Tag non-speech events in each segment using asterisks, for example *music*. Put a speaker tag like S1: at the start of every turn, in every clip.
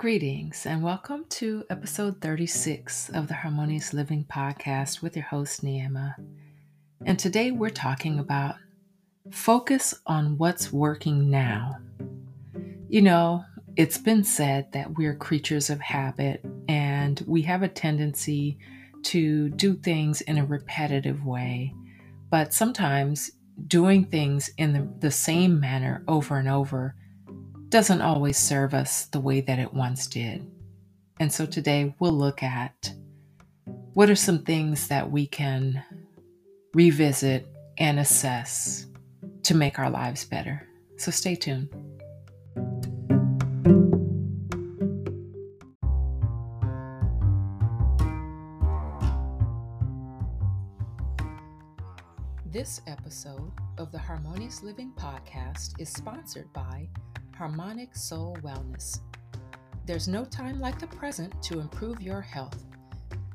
S1: Greetings and welcome to episode 36 of the Harmonious Living Podcast with your host, Neema. And today we're talking about focus on what's working now. You know, it's been said that we're creatures of habit and we have a tendency to do things in a repetitive way. But sometimes doing things in the, the same manner over and over doesn't always serve us the way that it once did. And so today we'll look at what are some things that we can revisit and assess to make our lives better. So stay tuned. This episode of the Harmonious Living Podcast is sponsored by Harmonic Soul Wellness. There's no time like the present to improve your health.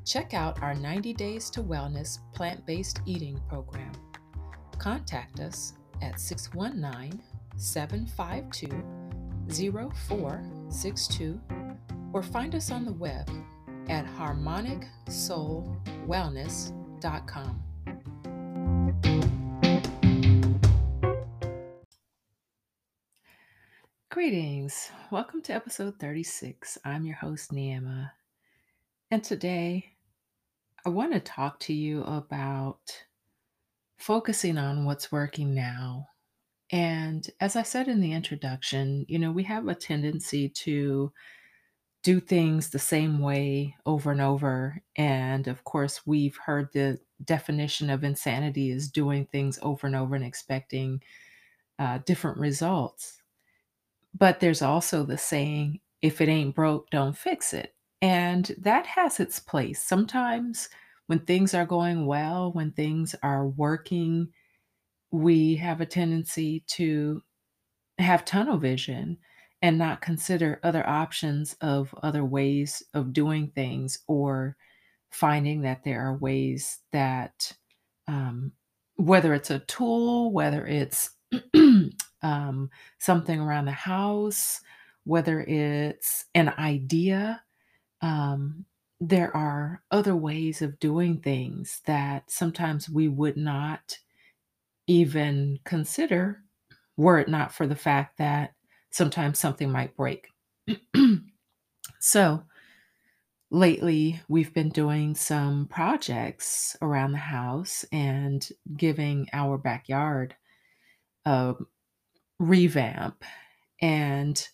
S1: Check out our 90 Days to Wellness plant based eating program. Contact us at 619 752 0462 or find us on the web at harmonicsoulwellness.com. Greetings. Welcome to episode 36. I'm your host, Neema. And today I want to talk to you about focusing on what's working now. And as I said in the introduction, you know, we have a tendency to do things the same way over and over. And of course, we've heard the definition of insanity is doing things over and over and expecting uh, different results. But there's also the saying, if it ain't broke, don't fix it. And that has its place. Sometimes when things are going well, when things are working, we have a tendency to have tunnel vision and not consider other options of other ways of doing things or finding that there are ways that um, whether it's a tool whether it's *clears throat* um, something around the house, whether it's an idea. Um, there are other ways of doing things that sometimes we would not even consider were it not for the fact that sometimes something might break. *clears throat* so, lately we've been doing some projects around the house and giving our backyard a revamp and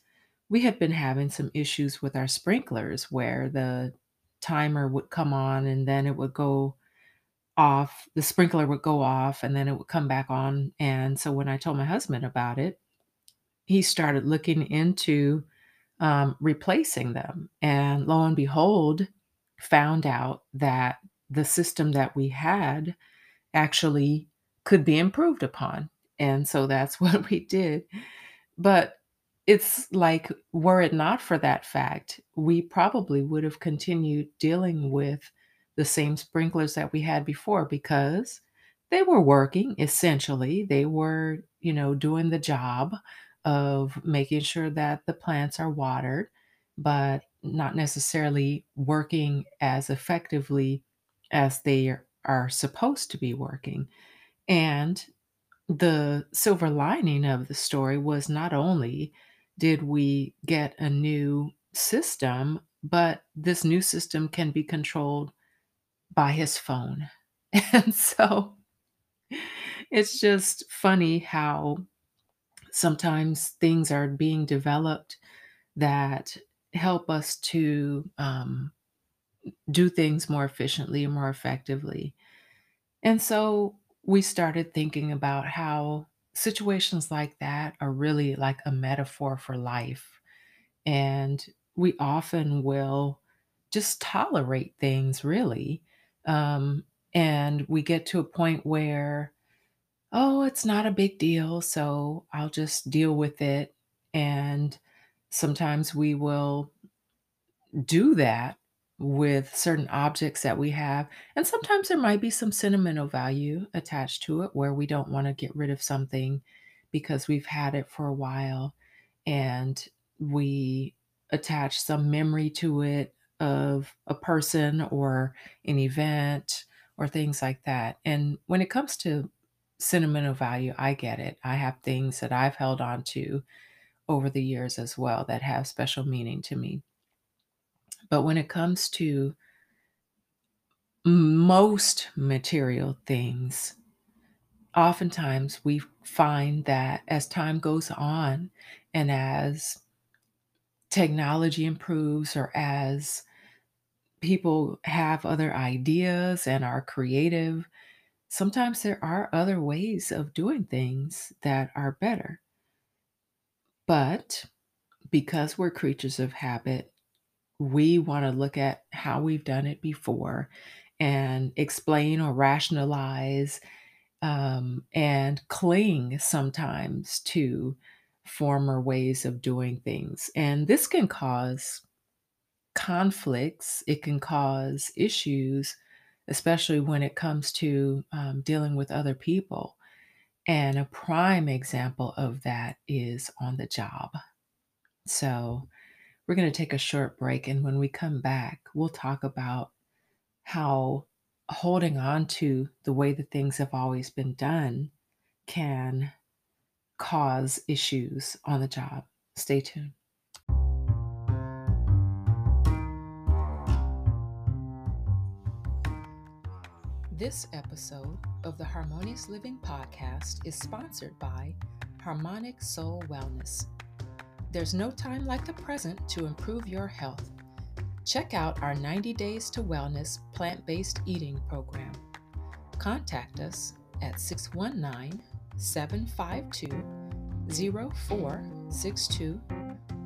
S1: we had been having some issues with our sprinklers where the timer would come on and then it would go off the sprinkler would go off and then it would come back on and so when i told my husband about it he started looking into um, replacing them and lo and behold found out that the system that we had actually could be improved upon and so that's *laughs* what we did. But it's like, were it not for that fact, we probably would have continued dealing with the same sprinklers that we had before because they were working essentially. They were, you know, doing the job of making sure that the plants are watered, but not necessarily working as effectively as they are supposed to be working. And the silver lining of the story was not only did we get a new system, but this new system can be controlled by his phone. *laughs* And so it's just funny how sometimes things are being developed that help us to um, do things more efficiently and more effectively. And so we started thinking about how situations like that are really like a metaphor for life. And we often will just tolerate things, really. Um, and we get to a point where, oh, it's not a big deal. So I'll just deal with it. And sometimes we will do that with certain objects that we have. And sometimes there might be some sentimental value attached to it where we don't want to get rid of something because we've had it for a while and we attach some memory to it of a person or an event or things like that. And when it comes to sentimental value, I get it. I have things that I've held on to over the years as well that have special meaning to me. But when it comes to most material things, oftentimes we find that as time goes on and as technology improves or as people have other ideas and are creative, sometimes there are other ways of doing things that are better. But because we're creatures of habit, we want to look at how we've done it before and explain or rationalize um, and cling sometimes to former ways of doing things. And this can cause conflicts, it can cause issues, especially when it comes to um, dealing with other people. And a prime example of that is on the job. So, we're going to take a short break. And when we come back, we'll talk about how holding on to the way that things have always been done can cause issues on the job. Stay tuned. This episode of the Harmonious Living Podcast is sponsored by Harmonic Soul Wellness. There's no time like the present to improve your health. Check out our 90 Days to Wellness plant based eating program. Contact us at 619 752 0462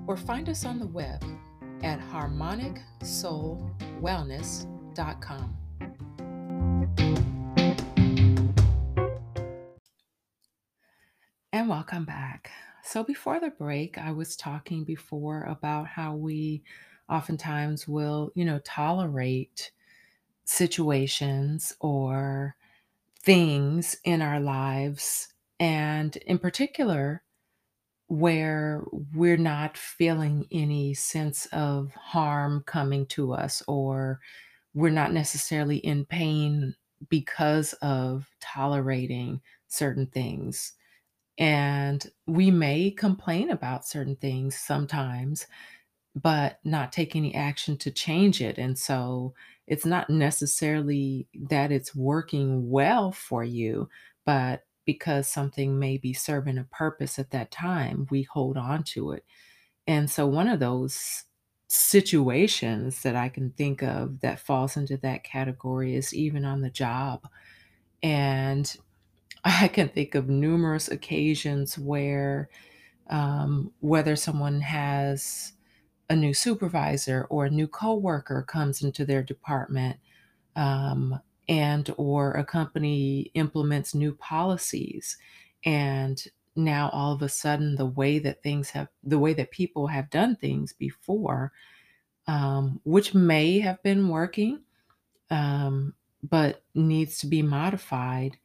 S1: or find us on the web at harmonicsoulwellness.com. And welcome back. So, before the break, I was talking before about how we oftentimes will, you know, tolerate situations or things in our lives. And in particular, where we're not feeling any sense of harm coming to us, or we're not necessarily in pain because of tolerating certain things. And we may complain about certain things sometimes, but not take any action to change it. And so it's not necessarily that it's working well for you, but because something may be serving a purpose at that time, we hold on to it. And so one of those situations that I can think of that falls into that category is even on the job. And I can think of numerous occasions where, um, whether someone has a new supervisor or a new coworker comes into their department, um, and or a company implements new policies, and now all of a sudden the way that things have the way that people have done things before, um, which may have been working, um, but needs to be modified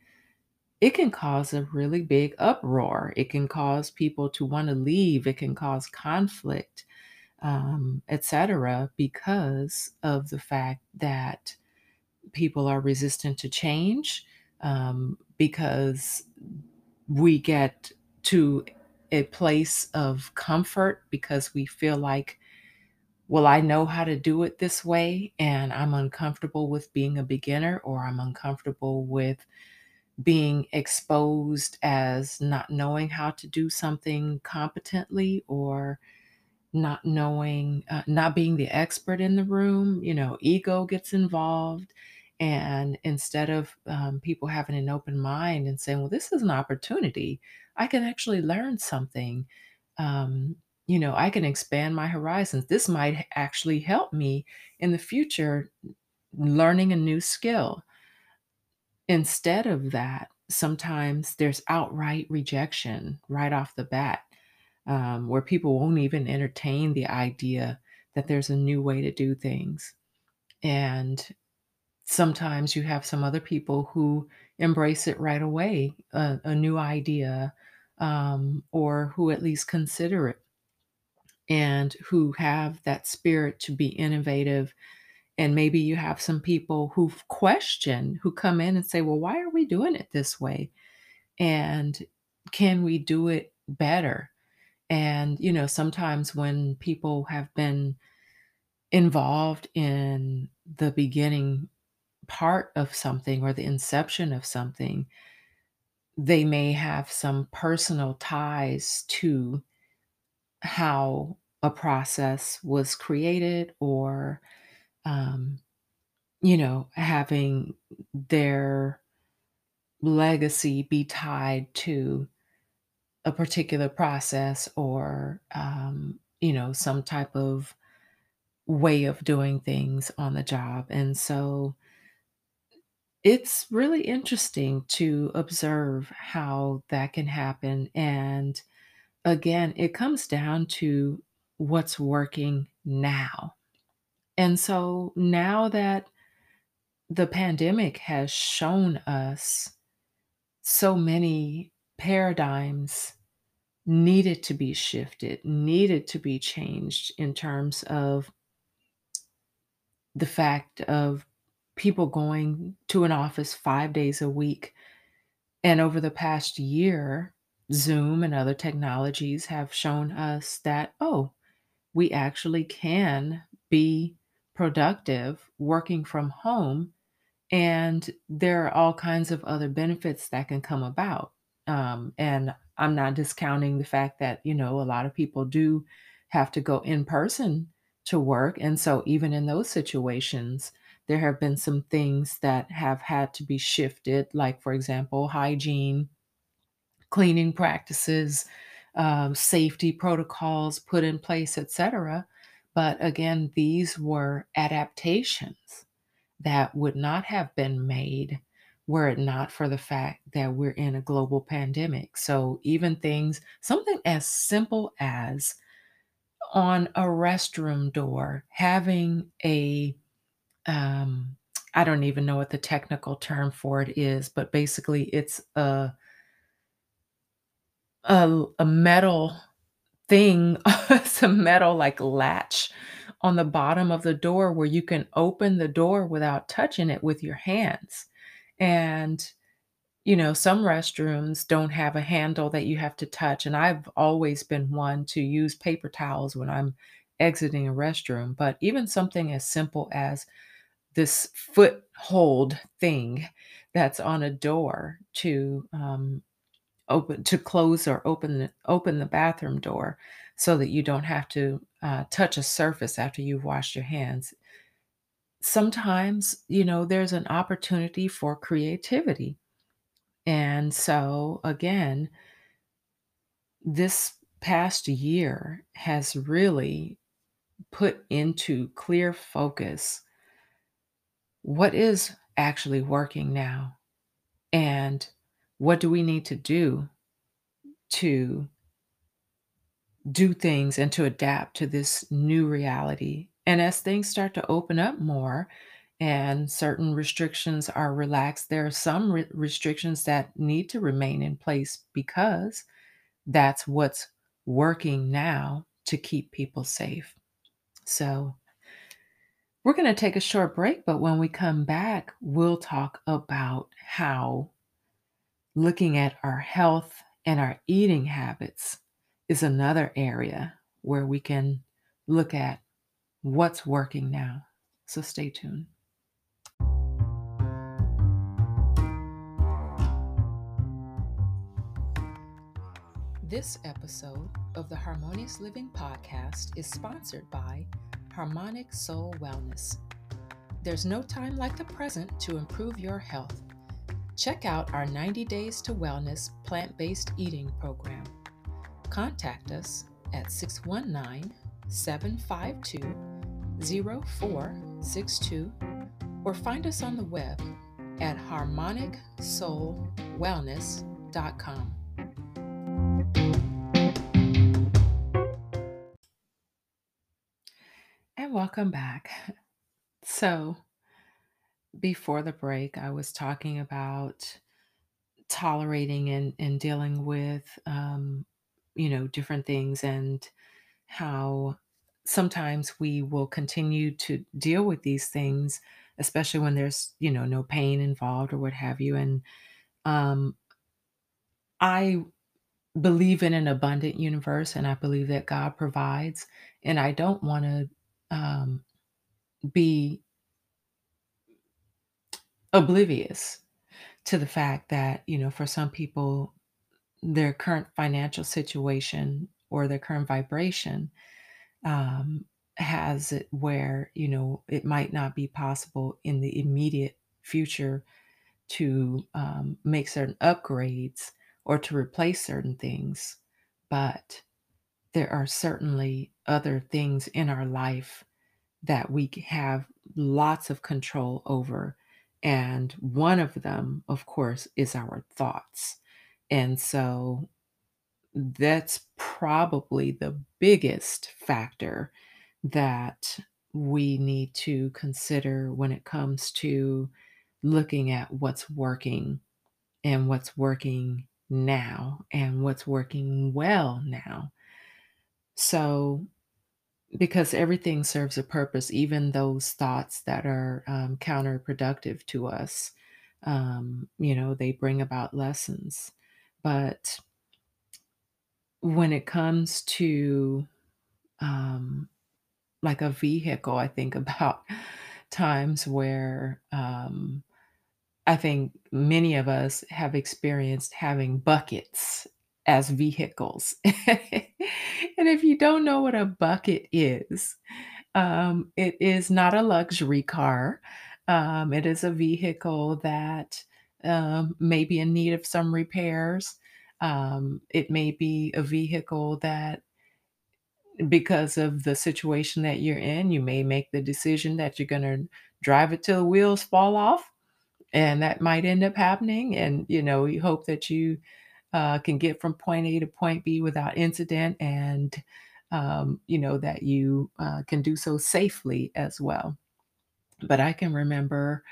S1: it can cause a really big uproar. It can cause people to want to leave. It can cause conflict, um, etc., because of the fact that people are resistant to change. Um, because we get to a place of comfort because we feel like, well, I know how to do it this way, and I'm uncomfortable with being a beginner, or I'm uncomfortable with being exposed as not knowing how to do something competently or not knowing, uh, not being the expert in the room, you know, ego gets involved. And instead of um, people having an open mind and saying, well, this is an opportunity, I can actually learn something. Um, you know, I can expand my horizons. This might actually help me in the future learning a new skill. Instead of that, sometimes there's outright rejection right off the bat, um, where people won't even entertain the idea that there's a new way to do things. And sometimes you have some other people who embrace it right away, a, a new idea, um, or who at least consider it. and who have that spirit to be innovative. And maybe you have some people who've questioned, who come in and say, well, why are we doing it this way? And can we do it better? And, you know, sometimes when people have been involved in the beginning part of something or the inception of something, they may have some personal ties to how a process was created or, um, you know, having their legacy be tied to a particular process or, um, you know, some type of way of doing things on the job. And so it's really interesting to observe how that can happen. And again, it comes down to what's working now. And so now that the pandemic has shown us so many paradigms needed to be shifted, needed to be changed in terms of the fact of people going to an office 5 days a week. And over the past year, Zoom and other technologies have shown us that, oh, we actually can be productive working from home. And there are all kinds of other benefits that can come about. Um, and I'm not discounting the fact that, you know, a lot of people do have to go in person to work. And so, even in those situations, there have been some things that have had to be shifted, like, for example, hygiene, cleaning practices, um, safety protocols put in place, etc. But again, these were adaptations that would not have been made were it not for the fact that we're in a global pandemic. So, even things, something as simple as on a restroom door, having a, um, I don't even know what the technical term for it is, but basically it's a a, a metal thing, *laughs* it's a metal like latch on the bottom of the door where you can open the door without touching it with your hands. And you know, some restrooms don't have a handle that you have to touch, and I've always been one to use paper towels when I'm exiting a restroom, but even something as simple as this foothold thing that's on a door to, um, open to close or open the open the bathroom door so that you don't have to, uh, touch a surface after you've washed your hands. Sometimes, you know, there's an opportunity for creativity. And so, again, this past year has really put into clear focus what is actually working now and what do we need to do to do things and to adapt to this new reality. And as things start to open up more and certain restrictions are relaxed, there are some re- restrictions that need to remain in place because that's what's working now to keep people safe. So, we're going to take a short break, but when we come back, we'll talk about how looking at our health and our eating habits is another area where we can look at what's working now. So stay tuned. This episode of the Harmonious Living Podcast is sponsored by Harmonic Soul Wellness. There's no time like the present to improve your health. Check out our 90 Days to Wellness plant based eating program. Contact us at 619 752 0462 or find us on the web at harmonicsoulwellness.com. And welcome back. So, before the break, I was talking about tolerating and, and dealing with, um, you know, different things and how sometimes we will continue to deal with these things, especially when there's, you know, no pain involved or what have you. And um, I believe in an abundant universe and I believe that God provides. And I don't want to um, be oblivious to the fact that, you know, for some people, their current financial situation or their current vibration um, has it where, you know, it might not be possible in the immediate future to um, make certain upgrades or to replace certain things. But there are certainly other things in our life that we have lots of control over. And one of them, of course, is our thoughts. And so that's probably the biggest factor that we need to consider when it comes to looking at what's working and what's working now and what's working well now. So, because everything serves a purpose, even those thoughts that are um, counterproductive to us, um, you know, they bring about lessons. But when it comes to um, like a vehicle, I think *laughs* about times where um, I think many of us have experienced having buckets as vehicles. *laughs* and if you don't know what a bucket is, um, it is not a luxury car. Um, it is a vehicle that um, may be in need of some repairs. Um, it may be a vehicle that, because of the situation that you're in, you may make the decision that you're going to drive it till the wheels fall off and that might end up happening and you know you hope that you uh, can get from point a to point b without incident and um, you know that you uh, can do so safely as well. But i can remember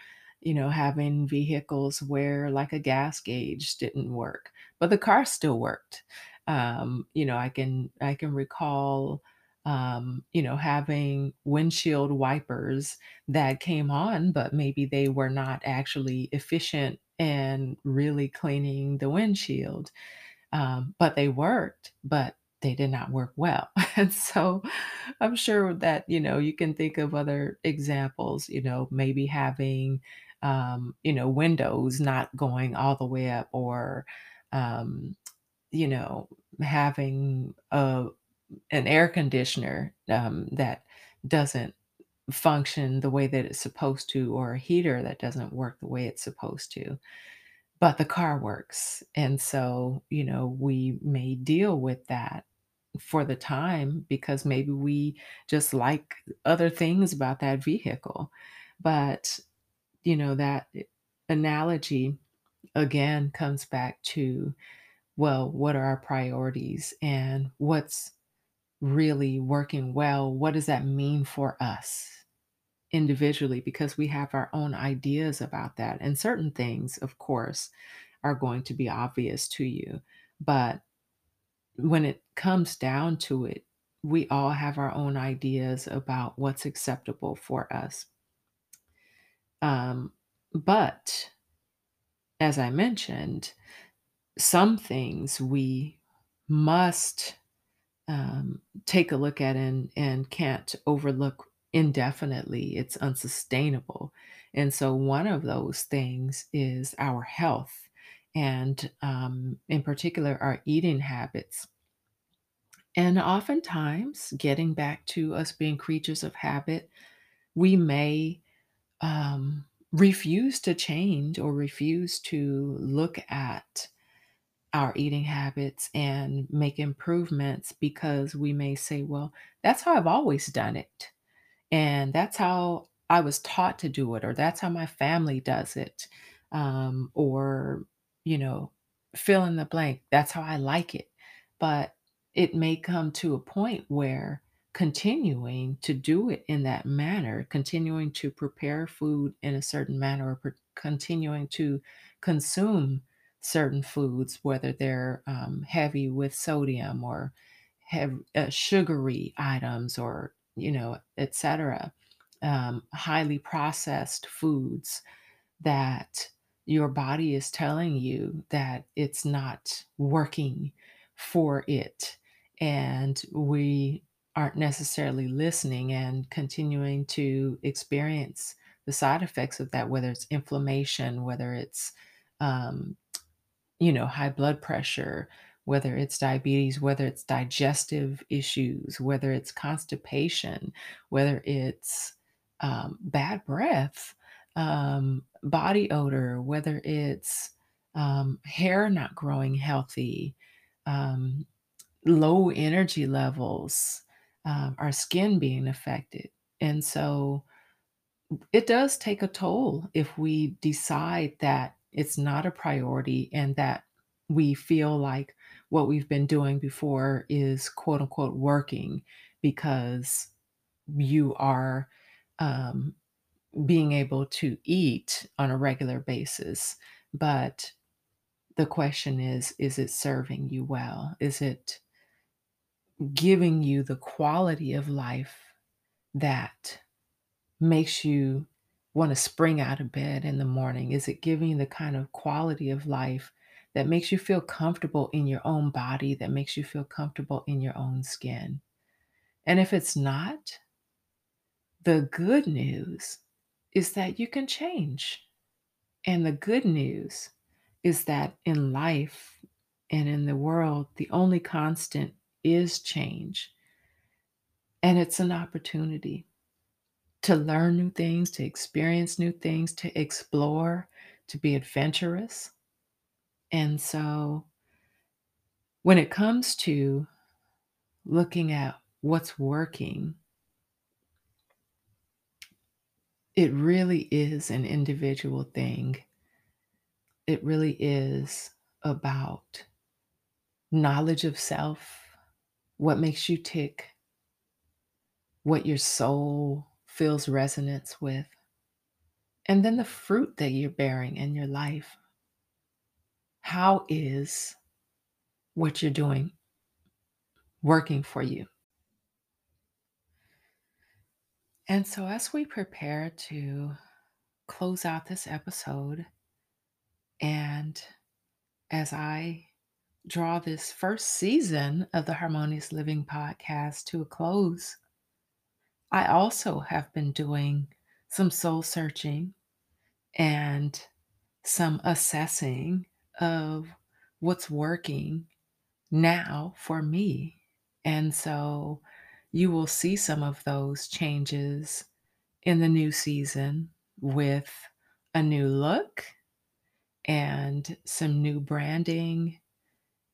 S1: you know having vehicles where like a gas gauge didn't work but the car still worked. Um, you know i can i can recall um, you know having windshield wipers that came on, but maybe they were not actually efficient and really cleaning the windshield. Um, but they worked, but they did not work well. *laughs* And so I'm sure that, you know, you can think of other examples, you know, maybe having, um, you know, windows not going all the way up or, um, you know, having a, an air conditioner um, that doesn't function the way that it's supposed to or a heater that doesn't work the way it's supposed to but the car works. And so you know we may deal with that for the time because maybe we just like other things about that vehicle. But you know that eh, analogy again comes back to well what are our priorities and what's really working well? What does that mean for us individually because we have our own ideas about that. And certain things, of course, are going to be obvious to you. But when it comes down to it, we all have our own ideas about what's acceptable for us. Um, but as I mentioned, some things we must um, take a look at and, and can't overlook indefinitely. It's unsustainable. And so, one of those things is our health, and um, in particular, our eating habits. And oftentimes, getting back to us being creatures of habit, we may um, refuse to change or refuse to look at our eating habits and make improvements because we may say, well, that's how I've always done it and that's how I was taught to do it, or that's how my family does it. Um, or, you know, fill in the blank, that's how I like it. But it may come to a point where continuing to do it in that manner, continuing to prepare food in a certain manner, or per- continuing to consume certain foods, whether they're um, heavy with sodium or have uh, sugary items or you know etc um, highly processed foods that your body is telling you that it's not working for it and we aren't necessarily listening and continuing to experience the side effects of that whether it's inflammation whether it's um, you know, high blood pressure, whether it's diabetes, whether it's digestive issues, whether it's constipation, whether it's um, bad breath, um, body odor, whether it's um, hair not growing healthy, um, low energy levels, um, our skin being affected. And so it does take a toll if we decide that it's not a priority and that we feel like what we've been doing before is quote unquote working because you are um, being able to eat on a regular basis. But the question is is it serving you well? Is it giving you the quality of life that makes you want to spring out of bed in the morning? Is it giving you the kind of quality of life that makes you feel comfortable in your own body, that makes you feel comfortable in your own skin? And if it's not, the good news is that you can change. And the good news is that in life and in the world, the only constant is change. And it's an opportunity to learn new things, to experience new things, to explore, to be adventurous. And so when it comes to looking at what's working, it really is an individual thing. It really is about knowledge of self, what makes you tick, what your soul feels resonance with, and then the fruit that you're bearing in your life. How is what you're doing working for you? And so, as we prepare to close out this episode, and as I draw this first season of the Harmonious Living podcast to a close, I also have been doing some soul searching and some assessing of what's working now for me. And so you will see some of those changes in the new season with a new look and some new branding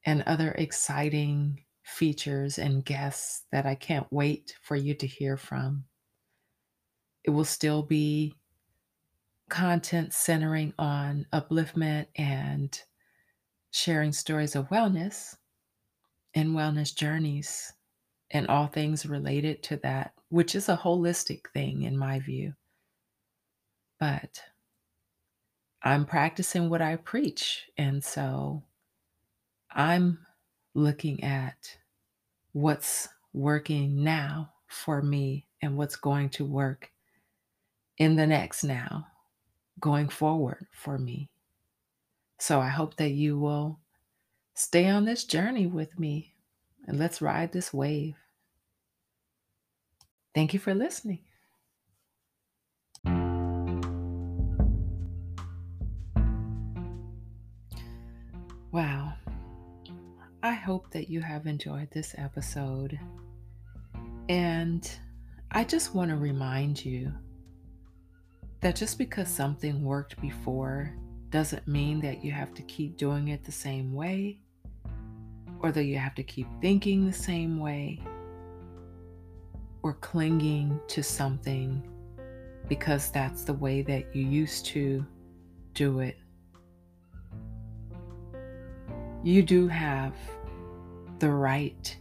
S1: and other exciting features and guests that I can't wait for you to hear from. It will still be content centering on upliftment and sharing stories of wellness and wellness journeys and all things related to that, which is a holistic thing in my view. But I'm practicing what I preach. And so I'm looking at what's working now for me and what's going to work in the next now, going forward for me. So I hope that you will stay on this journey with me and let's ride this wave. Thank you for listening. Wow. I hope that you have enjoyed this episode. And I just want to remind you that just because something worked before doesn't mean that you have to keep doing it the same way or that you have to keep thinking the same way or clinging to something because that's the way that you used to do it. You do have the right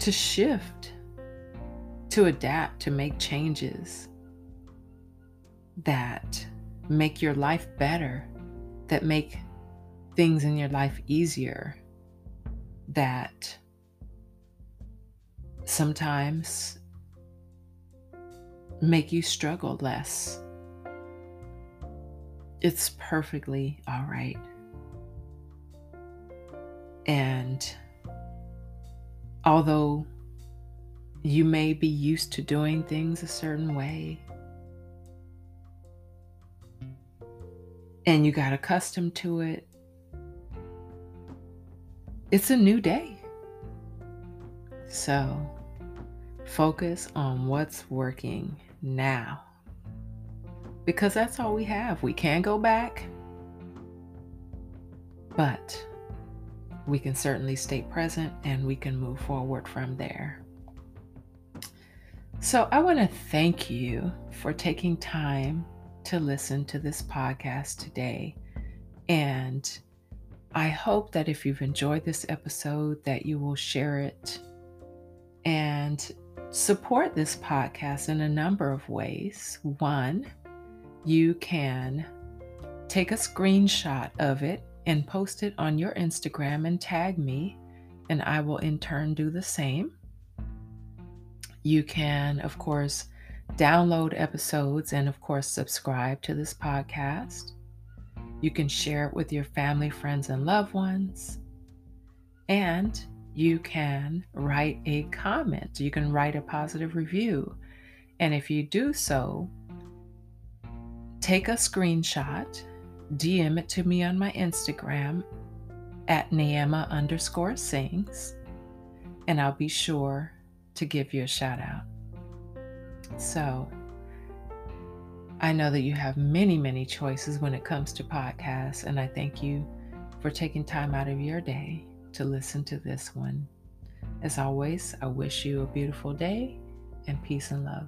S1: to shift, to adapt, to make changes that make your life better, that make things in your life easier, that sometimes make you struggle less. It's perfectly all right. And although you may be used to doing things a certain way, and you got accustomed to it, it's a new day. So focus on what's working now. Because that's all we have. We can go back, but we can certainly stay present and we can move forward from there. So, I want to thank you for taking time to listen to this podcast today. And I hope that if you've enjoyed this episode that you will share it and support this podcast in a number of ways. One, you can take a screenshot of it and post it on your Instagram and tag me, and I will in turn do the same. You can, of course, download episodes and, of course, subscribe to this podcast. You can share it with your family, friends, and loved ones. And you can write a comment. You can write a positive review. And if you do so, take a screenshot, DM it to me on my Instagram at Neema underscore sings, and I'll be sure to give you a shout out. So, I know that you have many, many choices when it comes to podcasts, and I thank you for taking time out of your day to listen to this one. As always, I wish you a beautiful day and peace and love.